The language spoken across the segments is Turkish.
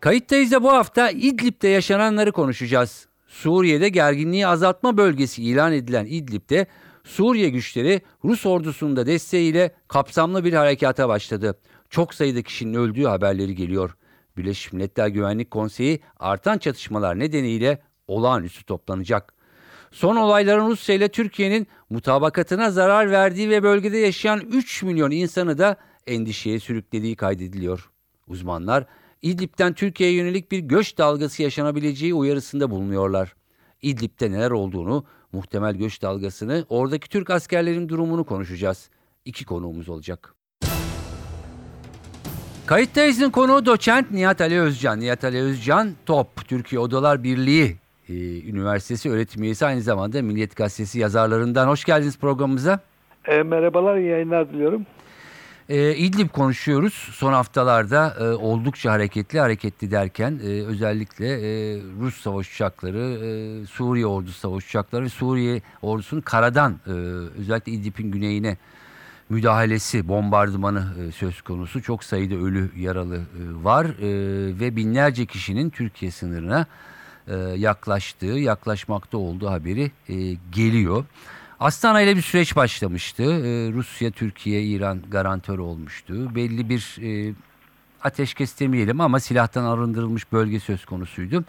Kayıttayız da bu hafta İdlib'de yaşananları konuşacağız. Suriye'de gerginliği azaltma bölgesi ilan edilen İdlib'de Suriye güçleri Rus ordusunun da desteğiyle kapsamlı bir harekata başladı. Çok sayıda kişinin öldüğü haberleri geliyor. Birleşmiş Milletler Güvenlik Konseyi artan çatışmalar nedeniyle olağanüstü toplanacak. Son olayların Rusya ile Türkiye'nin mutabakatına zarar verdiği ve bölgede yaşayan 3 milyon insanı da endişeye sürüklediği kaydediliyor. Uzmanlar İdlib'den Türkiye'ye yönelik bir göç dalgası yaşanabileceği uyarısında bulunuyorlar. İdlib'de neler olduğunu, muhtemel göç dalgasını, oradaki Türk askerlerin durumunu konuşacağız. İki konuğumuz olacak. Kayıttayız'ın konuğu doçent Nihat Ali Özcan. Nihat Ali Özcan, TOP, Türkiye Odalar Birliği e, Üniversitesi öğretim üyesi aynı zamanda Milliyet Gazetesi yazarlarından. Hoş geldiniz programımıza. E, merhabalar, yayınlar diliyorum. E, İdlib konuşuyoruz. Son haftalarda e, oldukça hareketli, hareketli derken e, özellikle e, Rus savaş uçakları, e, Suriye ordusu savaş uçakları ve Suriye ordusunun karadan e, özellikle İdlib'in güneyine müdahalesi, bombardımanı e, söz konusu. Çok sayıda ölü, yaralı e, var e, ve binlerce kişinin Türkiye sınırına e, yaklaştığı, yaklaşmakta olduğu haberi e, geliyor. Astana ile bir süreç başlamıştı. Ee, Rusya, Türkiye, İran garantör olmuştu. Belli bir e, ateşkes demeyelim ama silahtan arındırılmış bölge söz konusuydu.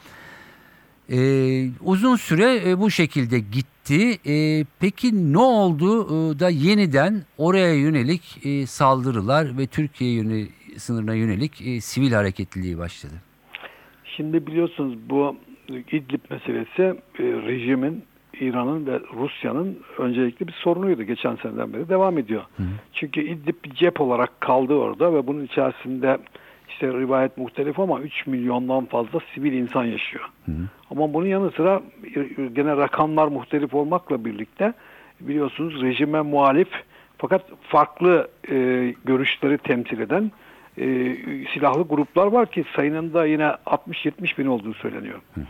Ee, uzun süre e, bu şekilde gitti. Ee, peki ne oldu e, da yeniden oraya yönelik e, saldırılar ve Türkiye yöne, sınırına yönelik e, sivil hareketliliği başladı? Şimdi biliyorsunuz bu İdlib meselesi e, rejimin İran'ın ve Rusya'nın öncelikli bir sorunuydu geçen seneden beri devam ediyor. Hı. Çünkü İdlib bir cep olarak kaldı orada ve bunun içerisinde işte rivayet muhtelif ama 3 milyondan fazla sivil insan yaşıyor. Hı. Ama bunun yanı sıra gene rakamlar muhtelif olmakla birlikte biliyorsunuz rejime muhalif fakat farklı e, görüşleri temsil eden e, silahlı gruplar var ki sayının da yine 60-70 bin olduğu söyleniyor. Hı.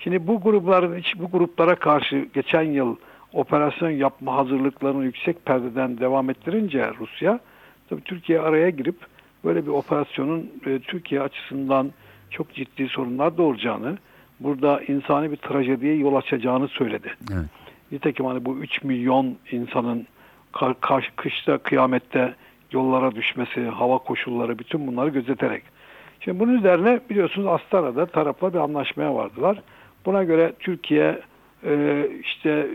Şimdi bu grupların bu gruplara karşı geçen yıl operasyon yapma hazırlıklarını yüksek perdeden devam ettirince Rusya tabii Türkiye araya girip böyle bir operasyonun e, Türkiye açısından çok ciddi sorunlar doğuracağını, burada insani bir trajediye yol açacağını söyledi. Evet. Nitekim hani bu 3 milyon insanın kar, kışta, kıyamette yollara düşmesi, hava koşulları bütün bunları gözeterek. Şimdi bunun üzerine biliyorsunuz Astana'da tarafla bir anlaşmaya vardılar. Buna göre Türkiye e, işte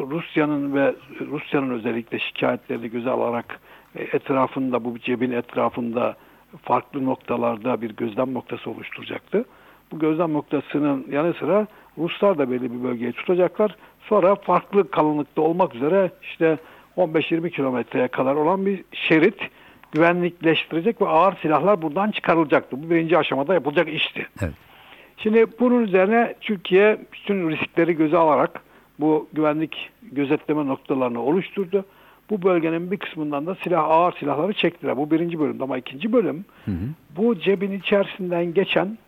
Rusya'nın ve Rusya'nın özellikle şikayetlerini göze alarak e, etrafında bu cebin etrafında farklı noktalarda bir gözlem noktası oluşturacaktı. Bu gözlem noktasının yanı sıra Ruslar da belli bir bölgeyi tutacaklar. Sonra farklı kalınlıkta olmak üzere işte 15-20 kilometreye kadar olan bir şerit güvenlikleştirecek ve ağır silahlar buradan çıkarılacaktı. Bu birinci aşamada yapılacak işti. Evet. Şimdi bunun üzerine Türkiye bütün riskleri göze alarak bu güvenlik gözetleme noktalarını oluşturdu. Bu bölgenin bir kısmından da silah ağır silahları çektiler. Bu birinci bölüm ama ikinci bölüm hı hı. bu cebin içerisinden geçen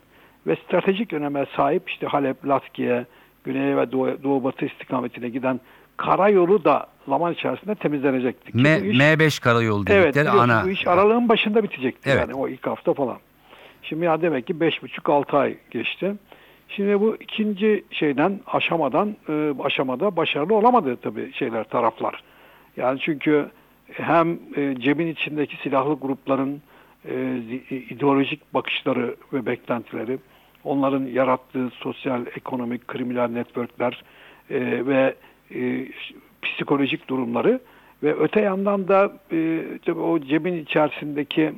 ve stratejik öneme sahip işte Halep, Laskiye, Güney ve Doğu, Doğu Batı istikametine giden karayolu da zaman içerisinde temizlenecekti. M, iş, M5 karayolu dedikleri evet, ana. Bu iş aralığın başında bitecekti evet. yani o ilk hafta falan. Şimdi ya demek ki 5,5-6 ay geçti. Şimdi bu ikinci şeyden aşamadan e, aşamada başarılı olamadı tabii şeyler taraflar. Yani çünkü hem e, cebin içindeki silahlı grupların e, ideolojik bakışları ve beklentileri, onların yarattığı sosyal, ekonomik, kriminal networkler ve psikolojik durumları ve öte yandan da tabii o cebin içerisindeki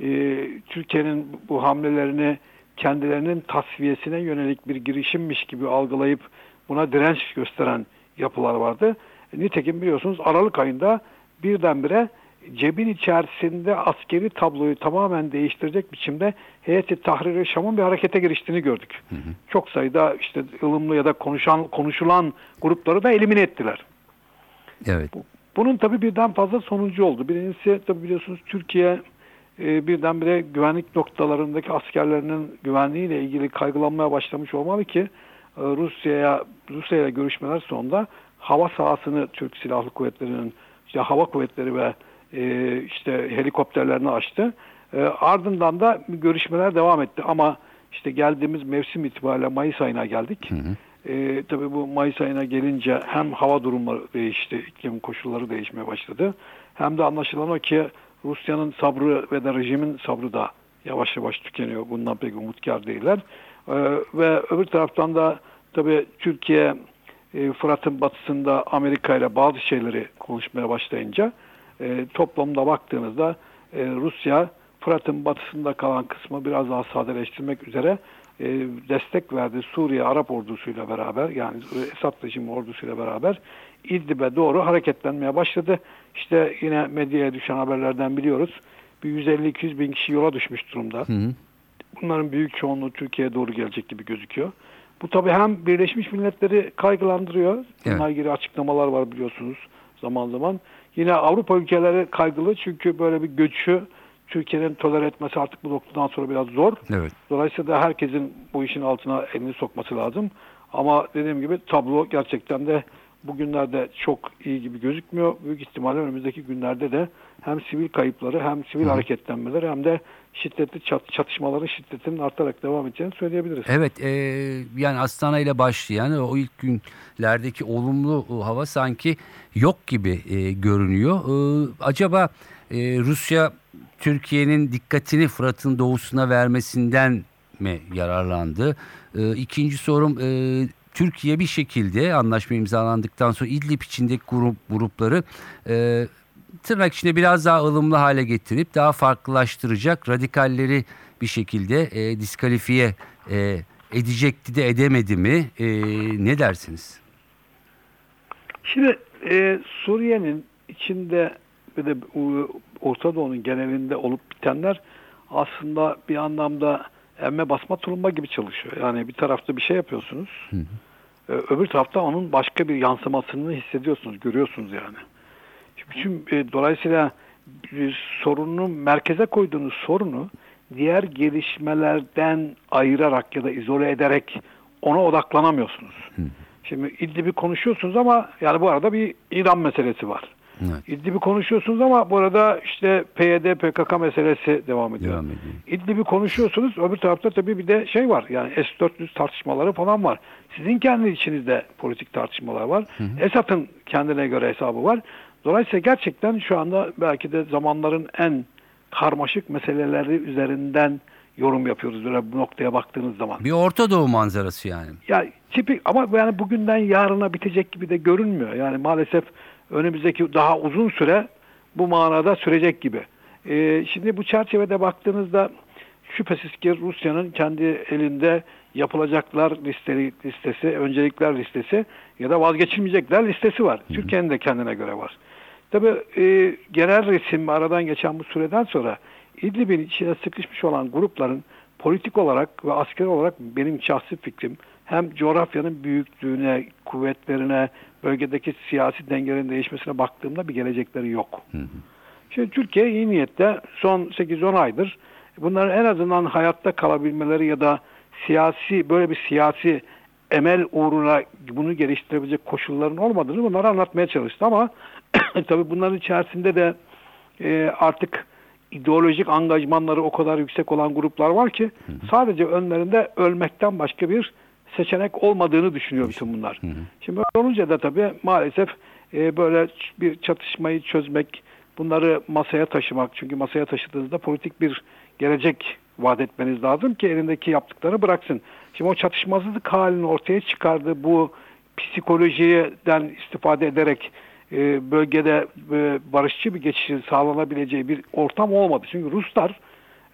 e, Türkiye'nin bu hamlelerini kendilerinin tasfiyesine yönelik bir girişimmiş gibi algılayıp buna direnç gösteren yapılar vardı. E, nitekim biliyorsunuz Aralık ayında birdenbire cebin içerisinde askeri tabloyu tamamen değiştirecek biçimde Heyeti Tahrir-i Şam'ın bir harekete giriştiğini gördük. Çok sayıda işte ılımlı ya da konuşan konuşulan grupları da elimine ettiler. Evet. Bunun tabii birden fazla sonucu oldu. Birincisi tabii biliyorsunuz Türkiye e, birdenbire güvenlik noktalarındaki askerlerinin güvenliğiyle ilgili kaygılanmaya başlamış olmalı ki e, Rusya'ya Rusya'yla görüşmeler sonunda hava sahasını Türk Silahlı Kuvvetleri'nin işte hava kuvvetleri ve e, işte helikopterlerini açtı. E, ardından da görüşmeler devam etti ama işte geldiğimiz mevsim itibariyle Mayıs ayına geldik. E, tabii bu Mayıs ayına gelince hem hava durumları değişti, iklim koşulları değişmeye başladı. Hem de anlaşılan o ki Rusya'nın sabrı ve de rejimin sabrı da yavaş yavaş tükeniyor. Bundan pek umutkar değiller. E, ve öbür taraftan da tabii Türkiye e, Fırat'ın batısında Amerika ile bazı şeyleri konuşmaya başlayınca e, toplamda baktığınızda e, Rusya Fırat'ın batısında kalan kısmı biraz daha sadeleştirmek üzere destek verdi Suriye Arap ordusuyla beraber yani Esad rejimi ordusuyla beraber İdlib'e doğru hareketlenmeye başladı. İşte yine medyaya düşen haberlerden biliyoruz. Bir 150-200 bin kişi yola düşmüş durumda. Hı hı. Bunların büyük çoğunluğu Türkiye'ye doğru gelecek gibi gözüküyor. Bu tabii hem Birleşmiş Milletleri kaygılandırıyor. Bununla ilgili açıklamalar var biliyorsunuz zaman zaman. Yine Avrupa ülkeleri kaygılı çünkü böyle bir göçü Türkiye'nin tolere etmesi artık bu noktadan sonra biraz zor. Evet. Dolayısıyla da herkesin bu işin altına elini sokması lazım. Ama dediğim gibi tablo gerçekten de bugünlerde çok iyi gibi gözükmüyor. Büyük ihtimalle önümüzdeki günlerde de hem sivil kayıpları hem sivil hareketlenmeleri hem de şiddetli çat- çatışmaların şiddetinin artarak devam edeceğini söyleyebiliriz. Evet, e, yani Astana ile başlayan o ilk günlerdeki olumlu e, hava sanki yok gibi e, görünüyor. E, acaba e, Rusya Türkiye'nin dikkatini Fırat'ın doğusuna vermesinden mi yararlandı? E, ikinci sorum e, Türkiye bir şekilde anlaşma imzalandıktan sonra İdlib içindeki grup, grupları e, tırnak içinde biraz daha ılımlı hale getirip daha farklılaştıracak radikalleri bir şekilde e, diskalifiye e, edecekti de edemedi mi? E, ne dersiniz? Şimdi e, Suriye'nin içinde ve de Orta Doğu'nun genelinde olup bitenler aslında bir anlamda emme basma tulumba gibi çalışıyor. Yani bir tarafta bir şey yapıyorsunuz. e, öbür tarafta onun başka bir yansımasını hissediyorsunuz, görüyorsunuz yani. Şimdi, e, dolayısıyla bir sorunu merkeze koyduğunuz sorunu diğer gelişmelerden ayırarak ya da izole ederek ona odaklanamıyorsunuz. Şimdi İdlib'i konuşuyorsunuz ama yani bu arada bir İran meselesi var. Evet. İdlib'i konuşuyorsunuz ama bu arada işte PYD, PKK meselesi devam ediyor. Devam ediyor. İdlib'i konuşuyorsunuz. Öbür tarafta tabii bir de şey var. Yani S-400 tartışmaları falan var. Sizin kendi içinizde politik tartışmalar var. Esad'ın kendine göre hesabı var. Dolayısıyla gerçekten şu anda belki de zamanların en karmaşık meseleleri üzerinden yorum yapıyoruz böyle bu noktaya baktığınız zaman. Bir Orta Doğu manzarası yani. Ya tipik ama yani bugünden yarına bitecek gibi de görünmüyor. Yani maalesef önümüzdeki daha uzun süre bu manada sürecek gibi. Ee, şimdi bu çerçevede baktığınızda şüphesiz ki Rusya'nın kendi elinde yapılacaklar listeli, listesi, öncelikler listesi ya da vazgeçilmeyecekler listesi var. Türkiye'nin de kendine göre var. Tabii e, genel resim aradan geçen bu süreden sonra İdlib'in içine sıkışmış olan grupların politik olarak ve askeri olarak benim şahsi fikrim hem coğrafyanın büyüklüğüne, kuvvetlerine, bölgedeki siyasi dengelerin değişmesine baktığımda bir gelecekleri yok. Şimdi Türkiye iyi niyette son 8-10 aydır bunların en azından hayatta kalabilmeleri ya da siyasi böyle bir siyasi emel uğruna bunu geliştirebilecek koşulların olmadığını bunları anlatmaya çalıştı. Ama tabii bunların içerisinde de e, artık ideolojik angajmanları o kadar yüksek olan gruplar var ki sadece önlerinde ölmekten başka bir seçenek olmadığını düşünüyor bütün bunlar. Şimdi böyle olunca da tabii maalesef e, böyle bir çatışmayı çözmek, bunları masaya taşımak çünkü masaya taşıdığınızda politik bir gelecek vaat etmeniz lazım ki elindeki yaptıklarını bıraksın. Şimdi o çatışmasızlık halini ortaya çıkardığı bu psikolojiden istifade ederek e, bölgede e, barışçı bir geçişin sağlanabileceği bir ortam olmadı. Çünkü Ruslar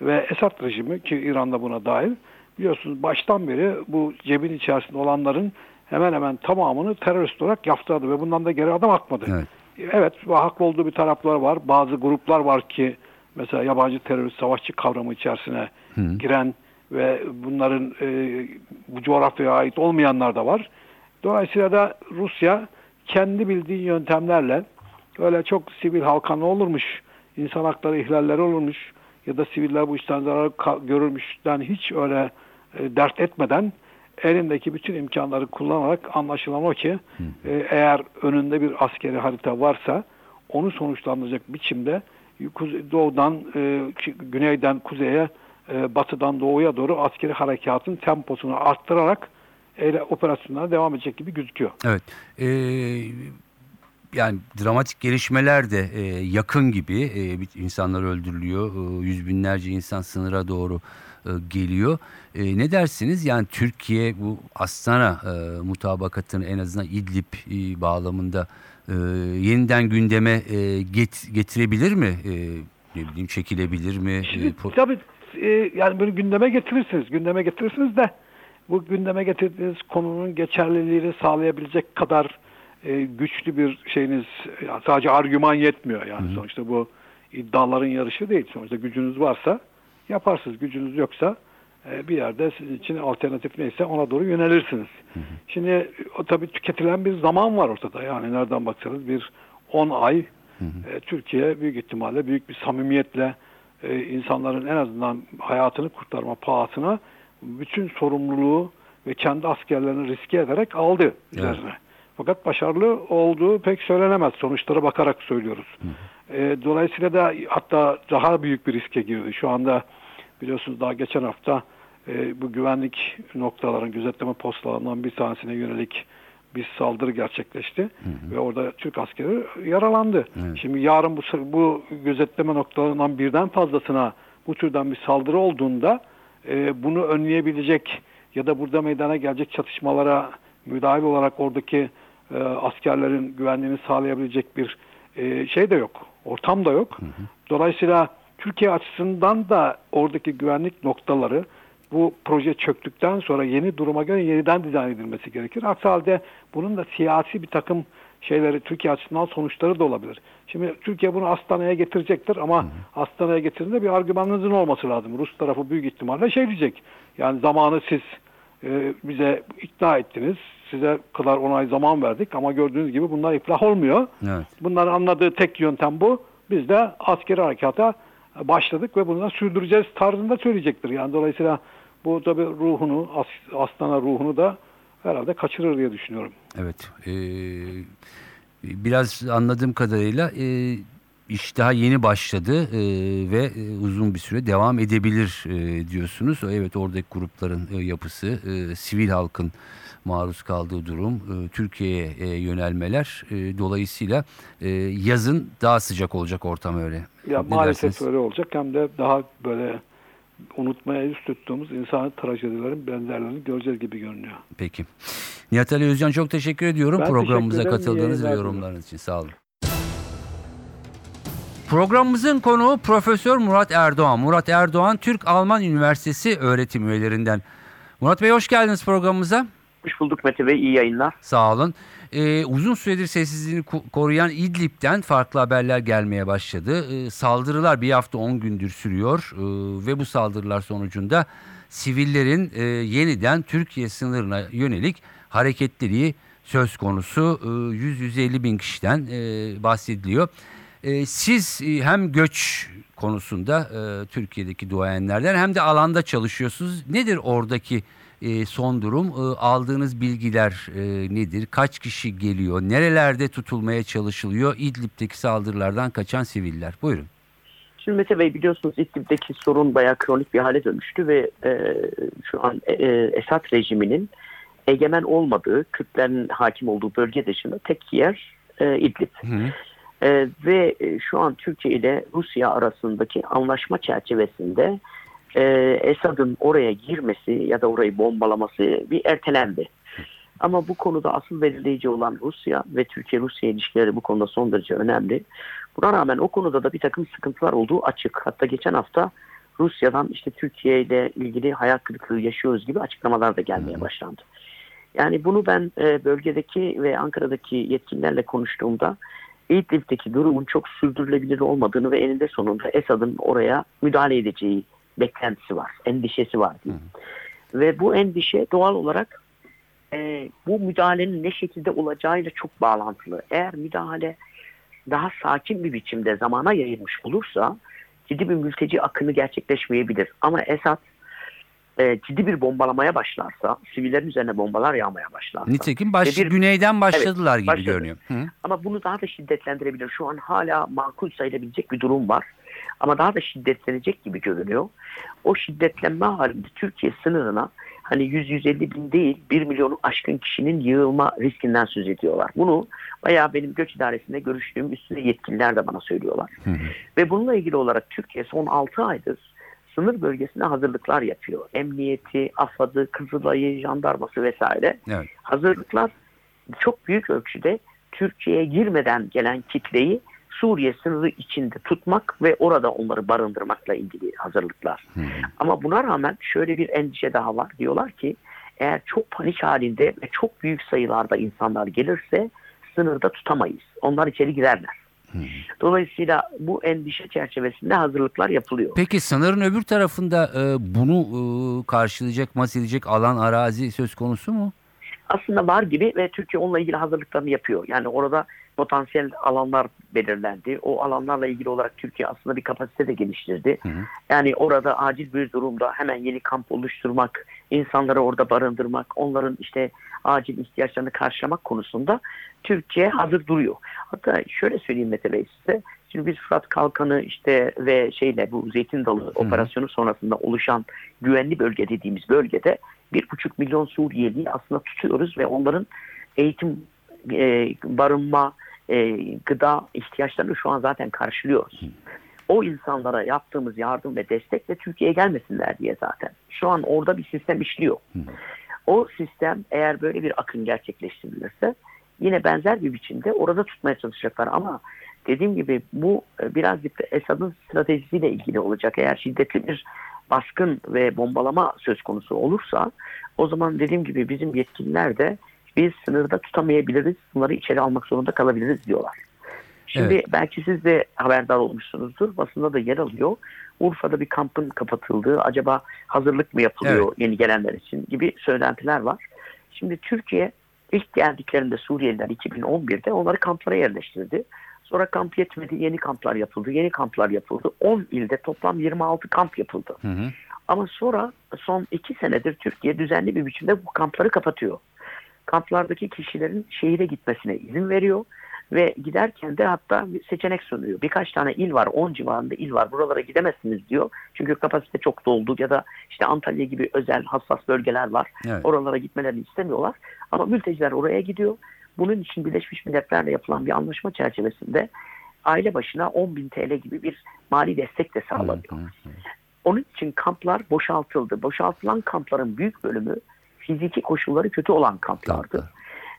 ve Esad rejimi ki İran'da buna dahil biliyorsunuz baştan beri bu cebin içerisinde olanların hemen hemen tamamını terörist olarak yaftırdı ve bundan da geri adım atmadı. Evet. Evet haklı olduğu bir taraflar var. Bazı gruplar var ki mesela yabancı terörist savaşçı kavramı içerisine Hı. giren ve bunların e, bu coğrafyaya ait olmayanlar da var. Dolayısıyla da Rusya kendi bildiği yöntemlerle öyle çok sivil halka ne olurmuş, insan hakları ihlalleri olurmuş ya da siviller bu işten zarar görürmüşten hiç öyle e, dert etmeden elindeki bütün imkanları kullanarak anlaşılan o ki e, eğer önünde bir askeri harita varsa onu sonuçlandıracak biçimde doğudan e, güneyden kuzeye e, batıdan doğuya doğru askeri harekatın temposunu arttırarak eyle, operasyonlara devam edecek gibi gözüküyor. Evet. Ee, yani dramatik gelişmeler de e, yakın gibi e, insanlar öldürülüyor. E, yüz binlerce insan sınıra doğru e, geliyor. E, ne dersiniz? Yani Türkiye bu Astana e, mutabakatını en azından İdlib e, bağlamında e, yeniden gündeme e, get, getirebilir mi? E, ne bileyim çekilebilir mi? E, Şimdi tabii e, yani bunu gündeme getirirsiniz. Gündeme getirirsiniz de bu gündeme getirdiğiniz konunun geçerliliğini sağlayabilecek kadar e, güçlü bir şeyiniz sadece argüman yetmiyor. Yani sonuçta bu iddiaların yarışı değil. Sonuçta gücünüz varsa yaparsınız. Gücünüz yoksa e, bir yerde sizin için alternatif neyse ona doğru yönelirsiniz. Şimdi o tabii tüketilen bir zaman var ortada. Yani nereden baksanız bir 10 ay e, Türkiye büyük ihtimalle büyük bir samimiyetle e, insanların en azından hayatını kurtarma pahasına bütün sorumluluğu ve kendi askerlerini riske ederek aldı üzerine. Fakat başarılı olduğu pek söylenemez. Sonuçlara bakarak söylüyoruz. E, dolayısıyla da hatta daha büyük bir riske girdi. Şu anda biliyorsunuz daha geçen hafta e, bu güvenlik noktaların gözetleme postalarından bir tanesine yönelik bir saldırı gerçekleşti ve orada Türk askeri yaralandı. Evet. Şimdi yarın bu bu gözetleme noktalarından birden fazlasına bu türden bir saldırı olduğunda e, bunu önleyebilecek ya da burada meydana gelecek çatışmalara müdahil olarak oradaki e, askerlerin güvenliğini sağlayabilecek bir e, şey de yok. Ortam da yok. Dolayısıyla Türkiye açısından da oradaki güvenlik noktaları bu proje çöktükten sonra yeni duruma göre yeniden dizayn edilmesi gerekir. Aksi halde bunun da siyasi bir takım şeyleri Türkiye açısından sonuçları da olabilir. Şimdi Türkiye bunu Astana'ya getirecektir ama Astana'ya getirdiğinde bir argümanınızın olması lazım. Rus tarafı büyük ihtimalle şey diyecek. Yani zamanı siz e, bize ikna ettiniz. Size kadar onay zaman verdik ama gördüğünüz gibi bunlar iflah olmuyor. Evet. Bunların anladığı tek yöntem bu. Biz de askeri harekata başladık ve bunu da sürdüreceğiz tarzında söyleyecektir. Yani dolayısıyla bu tabi ruhunu, as- Astana ruhunu da herhalde kaçırır diye düşünüyorum. Evet. e, biraz anladığım kadarıyla e, iş daha yeni başladı e, ve e, uzun bir süre devam edebilir e, diyorsunuz. Evet oradaki grupların e, yapısı, e, sivil halkın maruz kaldığı durum, e, Türkiye'ye e, yönelmeler e, dolayısıyla e, yazın daha sıcak olacak ortam öyle. Ya Ne maalesef dersiniz? öyle olacak hem de daha böyle unutmaya yüz tuttuğumuz insani trajedilerin benzerlerini göreceğiz gibi görünüyor. Peki. Nihat Ali Özcan çok teşekkür ediyorum Ben programımıza teşekkür katıldığınız ve yorumlarınız için. Sağ olun. Programımızın konuğu Profesör Murat Erdoğan. Murat Erdoğan Türk-Alman Üniversitesi öğretim üyelerinden. Murat Bey hoş geldiniz programımıza. Hoş bulduk Mete Bey. iyi yayınlar. Sağ olun. Ee, uzun süredir sessizliğini ko- koruyan İdlib'den farklı haberler gelmeye başladı. Ee, saldırılar bir hafta 10 gündür sürüyor Ee, ve bu saldırılar sonucunda sivillerin e, yeniden Türkiye sınırına yönelik hareketliliği söz konusu. Ee, 100-150 bin kişiden e, bahsediliyor. Ee, siz e, hem göç konusunda e, Türkiye'deki duayenlerden hem de alanda çalışıyorsunuz. Nedir oradaki e, son durum? E, aldığınız bilgiler e, nedir? Kaç kişi geliyor? Nerelerde tutulmaya çalışılıyor? İdlib'deki saldırılardan kaçan siviller. Buyurun. Şimdi Mete Bey biliyorsunuz İdlib'deki sorun bayağı kronik bir hale dönüştü ve e, şu an e, Esad rejiminin egemen olmadığı, Kürtlerin hakim olduğu bölge dışında tek yer e, İdlib. Hı. E, ve şu an Türkiye ile Rusya arasındaki anlaşma çerçevesinde e, Esad'ın oraya girmesi ya da orayı bombalaması bir ertelendi. Ama bu konuda asıl belirleyici olan Rusya ve Türkiye-Rusya ilişkileri bu konuda son derece önemli. Buna rağmen o konuda da bir takım sıkıntılar olduğu açık. Hatta geçen hafta Rusya'dan işte Türkiye ile ilgili hayal kırıklığı yaşıyoruz gibi açıklamalar da gelmeye başlandı. Yani bunu ben e, bölgedeki ve Ankara'daki yetkililerle konuştuğumda İdlib'deki durumun çok sürdürülebilir olmadığını ve eninde sonunda Esad'ın oraya müdahale edeceği beklentisi var, endişesi var diyeyim. Ve bu endişe doğal olarak e, bu müdahalenin ne şekilde olacağıyla çok bağlantılı. Eğer müdahale daha sakin bir biçimde zamana yayılmış olursa ciddi bir mülteci akını gerçekleşmeyebilir. Ama Esad e, ciddi bir bombalamaya başlarsa, sivillerin üzerine bombalar yağmaya başlarsa. Nitekim baş, bir- güneyden başladılar gibi başladı. görünüyor. Hı. Ama bunu daha da şiddetlendirebilir. Şu an hala makul sayılabilecek bir durum var. Ama daha da şiddetlenecek gibi görünüyor. O şiddetlenme halinde Türkiye sınırına hani 100-150 bin değil 1 milyonu aşkın kişinin yığılma riskinden söz ediyorlar. Bunu bayağı benim göç idaresinde görüştüğüm üstüne yetkililer de bana söylüyorlar. Hı hı. Ve bununla ilgili olarak Türkiye son 6 aydır sınır bölgesine hazırlıklar yapıyor. Emniyeti, AFAD'ı, Kızılay'ı, jandarması vesaire Evet. hazırlıklar çok büyük ölçüde Türkiye'ye girmeden gelen kitleyi Suriye sınırı içinde tutmak ve orada onları barındırmakla ilgili hazırlıklar. Hı. Ama buna rağmen şöyle bir endişe daha var. Diyorlar ki eğer çok panik halinde ve çok büyük sayılarda insanlar gelirse sınırda tutamayız. Onlar içeri girerler. Dolayısıyla bu endişe çerçevesinde hazırlıklar yapılıyor. Peki sınırın öbür tarafında e, bunu e, karşılayacak, masedecek alan, arazi söz konusu mu? aslında var gibi ve Türkiye onunla ilgili hazırlıklarını yapıyor. Yani orada potansiyel alanlar belirlendi. O alanlarla ilgili olarak Türkiye aslında bir kapasite de geliştirdi. Hı hı. Yani orada acil bir durumda hemen yeni kamp oluşturmak, insanları orada barındırmak, onların işte acil ihtiyaçlarını karşılamak konusunda Türkiye hazır duruyor. Hatta şöyle söyleyeyim Mete Bey size. Şimdi biz Fırat Kalkanı işte ve şeyle bu Zeytin Dalı operasyonu sonrasında oluşan güvenli bölge dediğimiz bölgede bir buçuk milyon Suriyeliyi aslında tutuyoruz ve onların eğitim, e, barınma, e, gıda ihtiyaçlarını şu an zaten karşılıyoruz. O insanlara yaptığımız yardım ve destekle Türkiye'ye gelmesinler diye zaten. Şu an orada bir sistem işliyor. O sistem eğer böyle bir akın gerçekleştirilirse yine benzer bir biçimde orada tutmaya çalışacaklar ama dediğim gibi bu e, birazcık da Esad'ın stratejisiyle ilgili olacak. Eğer şiddetli bir baskın ve bombalama söz konusu olursa o zaman dediğim gibi bizim yetkililer de biz sınırda tutamayabiliriz, bunları içeri almak zorunda kalabiliriz diyorlar. Şimdi Evet. belki siz de haberdar olmuşsunuzdur. Basında da yer alıyor. Urfa'da bir kampın kapatıldığı, acaba hazırlık mı yapılıyor yeni gelenler için gibi söylentiler var. Şimdi Türkiye ilk geldiklerinde Suriyeliler 2011'de onları kamplara yerleştirdi. Sonra kamp yetmedi, yeni kamplar yapıldı, yeni kamplar yapıldı. 10 ilde toplam 26 kamp yapıldı. Hı hı. Ama sonra son iki senedir Türkiye düzenli bir biçimde bu kampları kapatıyor. Kamplardaki kişilerin şehire gitmesine izin veriyor ve giderken de hatta bir seçenek sunuyor. Birkaç tane il var, 10 civarında il var. Buralara gidemezsiniz diyor. Çünkü kapasite çok doldu ya da işte Antalya gibi özel hassas bölgeler var. Evet. Oralara gitmelerini istemiyorlar. Ama mülteciler oraya gidiyor. Bunun için Birleşmiş Milletler'le yapılan bir anlaşma çerçevesinde aile başına 10 bin TL gibi bir mali destek de sağlanıyor. Onun için kamplar boşaltıldı. Boşaltılan kampların büyük bölümü fiziki koşulları kötü olan kamplardı. Kamplar.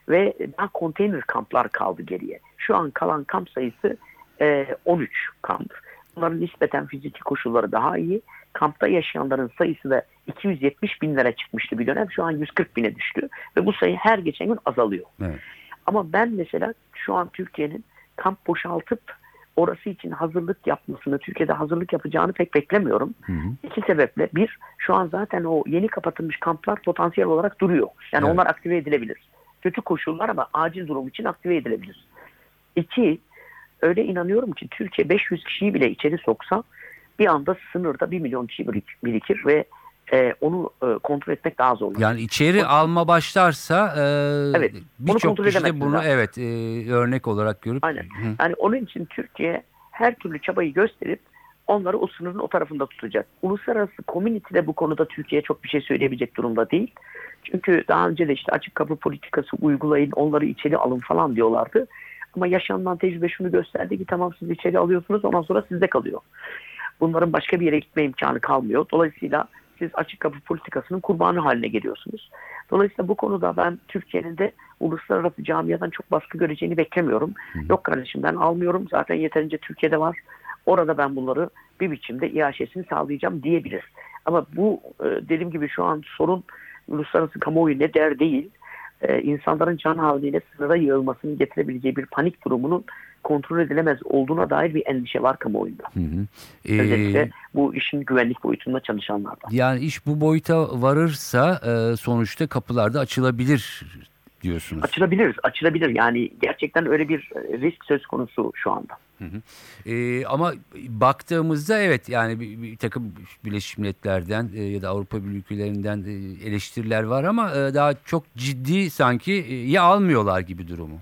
Ve daha konteyner kamplar kaldı geriye. Şu an kalan kamp sayısı e, 13 kamp. Bunların nispeten fiziki koşulları daha iyi. Kampta yaşayanların sayısı da 270 binlere çıkmıştı bir dönem. Şu an 140 bine düştü. Ve bu sayı her geçen gün azalıyor. Evet. Ama ben mesela şu an Türkiye'nin kamp boşaltıp orası için hazırlık yapmasını, Türkiye'de hazırlık yapacağını pek beklemiyorum. Hı hı. İki sebeple. Bir, şu an zaten o yeni kapatılmış kamplar potansiyel olarak duruyor. Yani Evet. onlar aktive edilebilir. Kötü koşullar ama acil durum için aktive edilebilir. İki, öyle inanıyorum ki Türkiye 500 kişiyi bile içeri soksa bir anda sınırda 1 milyon kişi birik- birikir ve e, onu e, kontrol etmek daha zor. Yani içeri alma başlarsa e, Evet, birçok kişi de bunu zaten. evet e, örnek olarak görüp Aynen. Hı. Yani onun için Türkiye her türlü çabayı gösterip onları o sınırın o tarafında tutacak. Uluslararası community de bu konuda Türkiye çok bir şey söyleyebilecek durumda değil. Çünkü daha önce de işte açık kapı politikası uygulayın, onları içeri alın falan diyorlardı. Ama yaşanılan tecrübe şunu gösterdi ki tamam siz içeri alıyorsunuz ondan sonra sizde kalıyor. Bunların başka bir yere gitme imkanı kalmıyor. Dolayısıyla siz açık kapı politikasının kurbanı haline geliyorsunuz. Dolayısıyla bu konuda ben Türkiye'nin de uluslararası camiadan çok baskı göreceğini beklemiyorum. Yok kardeşim ben almıyorum zaten yeterince Türkiye'de var. Orada ben bunları bir biçimde iaşesini sağlayacağım diyebilir. Ama bu e, dediğim gibi şu an sorun uluslararası kamuoyu ne der değil. E, insanların can havliyle sınıra yığılmasını getirebileceği bir panik durumunun kontrol edilemez olduğuna dair bir endişe var kamuoyunda. Hı hı. Ee, Özellikle bu işin güvenlik boyutunda çalışanlarda. yani iş bu boyuta varırsa e, sonuçta kapılar da açılabilir diyorsunuz. Açılabilir, açılabilir. Yani gerçekten öyle bir e, risk söz konusu şu anda. Ee, ama baktığımızda evet yani bir, bir takım Birleşmiş Milletler'den e, ya da Avrupa Birliği ülkelerinden e, eleştiriler var ama e, daha çok ciddi sanki e, ya almıyorlar gibi durumu.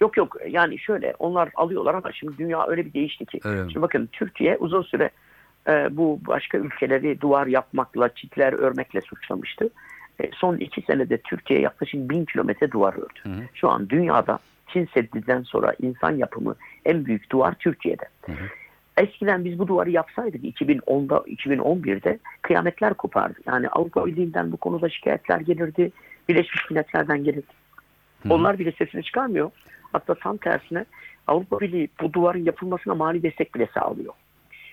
Yok yok yani şöyle onlar alıyorlar ama şimdi dünya öyle bir değişti ki. Mi? Şimdi bakın Türkiye uzun süre e, bu başka ülkeleri duvar yapmakla, çitler örmekle suçlamıştı. E, son iki senede Türkiye yaklaşık bin kilometre duvar ördü. hı. Şu an dünyada Çin Seddi'den sonra insan yapımı en büyük duvar Türkiye'de. hı. Eskiden biz bu duvarı yapsaydık 2010'da 2011'de kıyametler kopardı. Yani Avrupa Birliği'nden bu konuda şikayetler gelirdi. Birleşmiş Milletler'den gelirdi. Hı. Onlar bile sesini çıkarmıyor. Hatta tam tersine Avrupa Birliği bu duvarın yapılmasına mali destek bile sağlıyor.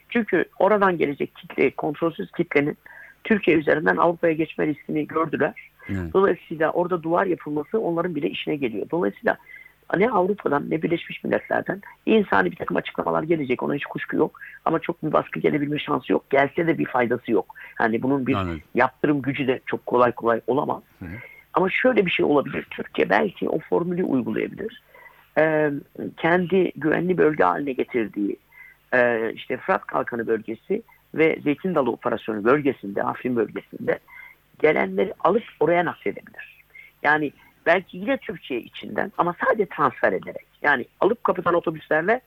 Çünkü oradan gelecek kitle, kontrolsüz kitlenin Türkiye üzerinden Avrupa'ya geçme riskini gördüler. Evet. Dolayısıyla orada duvar yapılması onların bile işine geliyor. Dolayısıyla ne Avrupa'dan ne Birleşmiş Milletler'den insani bir takım açıklamalar gelecek. Ona hiç kuşku yok. Ama çok bir baskı gelebilme şansı yok. Gelse de bir faydası yok. Yani bunun bir Anladım. yaptırım gücü de çok kolay kolay olamaz. Hı. Ama şöyle bir şey olabilir. Türkiye belki o formülü uygulayabilir. Ee, kendi güvenli bölge haline getirdiği e, işte Fırat Kalkanı bölgesi ve Zeytin Dalı Operasyonu bölgesinde, Afrin bölgesinde gelenleri alıp oraya nakledebilir. Yani belki yine Türkiye içinden ama sadece transfer ederek. Yani alıp kapıdan otobüslerle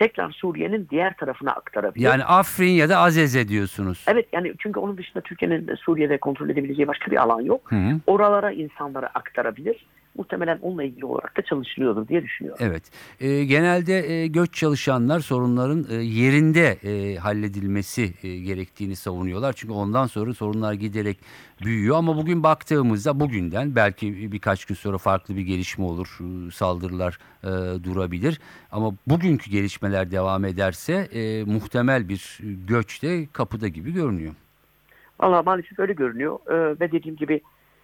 tekrar Suriye'nin diğer tarafına aktarabilir. Yani Afrin ya da Azeze diyorsunuz. Evet yani çünkü onun dışında Türkiye'nin de Suriye'de kontrol edebileceği başka bir alan yok. Hı hı. Oralara insanları aktarabilir. Muhtemelen onunla ilgili olarak da çalışılıyordur diye düşünüyorum. Evet. Ee, genelde e, göç çalışanlar sorunların e, yerinde e, halledilmesi e, gerektiğini savunuyorlar. Çünkü ondan sonra sorunlar giderek büyüyor. Ama bugün baktığımızda bugünden belki birkaç gün sonra farklı bir gelişme olur. e, Saldırılar e, durabilir. Ama bugünkü gelişmeler devam ederse e, muhtemel bir göç de kapıda gibi görünüyor. Valla maalesef öyle görünüyor. Ee, ve dediğim gibi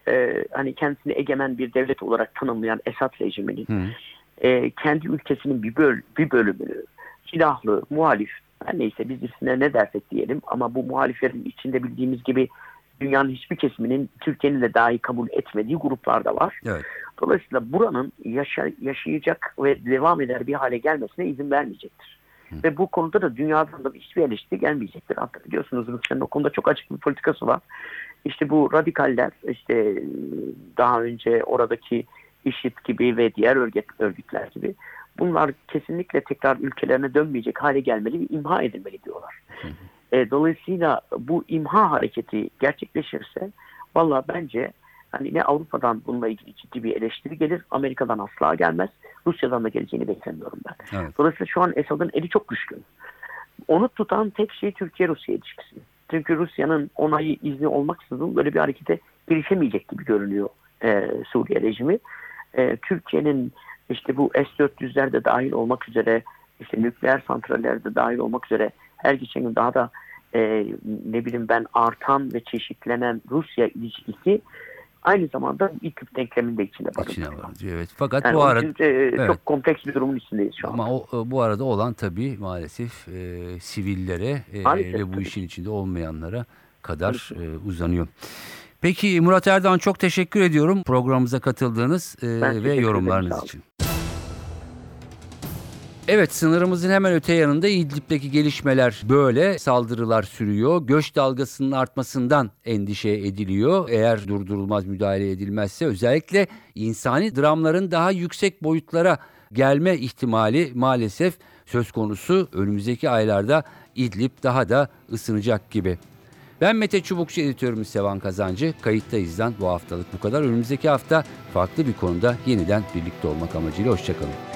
e, hani kendisini egemen bir devlet olarak tanımlayan Esad rejiminin Hı. e, kendi ülkesinin bir, böl bir bölümünü silahlı, muhalif, her neyse biz üstüne ne dersek diyelim ama bu muhaliflerin içinde bildiğimiz gibi dünyanın hiçbir kesiminin Türkiye'nin de dahi kabul etmediği gruplar da var. Evet. Dolayısıyla buranın yaşa- yaşayacak ve devam eder bir hale gelmesine izin vermeyecektir. Ve bu konuda da dünyadan da hiçbir eleştiri gelmeyecektir. Hatta biliyorsunuz Rusya'nın o konuda çok açık bir politikası var. İşte bu radikaller işte daha önce oradaki IŞİD gibi ve diğer örgüt, örgütler gibi bunlar kesinlikle tekrar ülkelerine dönmeyecek hale gelmeli, imha edilmeli diyorlar. E, dolayısıyla bu imha hareketi gerçekleşirse valla bence hani ne Avrupa'dan bununla ilgili ciddi bir eleştiri gelir, Amerika'dan asla gelmez, Rusya'dan da geleceğini beklemiyorum ben. Evet. Dolayısıyla şu an Esad'ın eli çok güçlü. Onu tutan tek şey Türkiye-Rusya ilişkisi. Çünkü Rusya'nın onayı izni olmaksızın böyle bir harekete girişemeyecek gibi görünüyor e, Suriye rejimi. E, Türkiye'nin işte bu S-400'ler de dahil olmak üzere işte nükleer santraller de dahil olmak üzere her geçen gün daha da e, ne bileyim ben artan ve çeşitlenen Rusya ilişkisi aynı zamanda ilk denklemin de içinde İçine barındırıyor. Evet. Fakat Yani bu arada için, e, Evet. çok kompleks bir durumun içindeyiz şu an. Ama o, e, bu arada olan tabii maalesef e, sivillere e, Maalesef ve bu tabii. işin içinde olmayanlara kadar e, uzanıyor. Peki Murat Erdoğan çok teşekkür ediyorum programımıza katıldığınız e, ve yorumlarınız için. Evet sınırımızın hemen öte yanında İdlib'deki gelişmeler böyle. Saldırılar sürüyor. Göç dalgasının artmasından endişe ediliyor. Eğer durdurulmaz müdahale edilmezse özellikle insani dramların daha yüksek boyutlara gelme ihtimali maalesef söz konusu. Önümüzdeki aylarda İdlib daha da ısınacak gibi. Ben Mete Çubukçu editörümüz Sevan Kazancı. Kayıttayız'dan bu haftalık bu kadar. Önümüzdeki hafta farklı bir konuda yeniden birlikte olmak amacıyla hoşçakalın.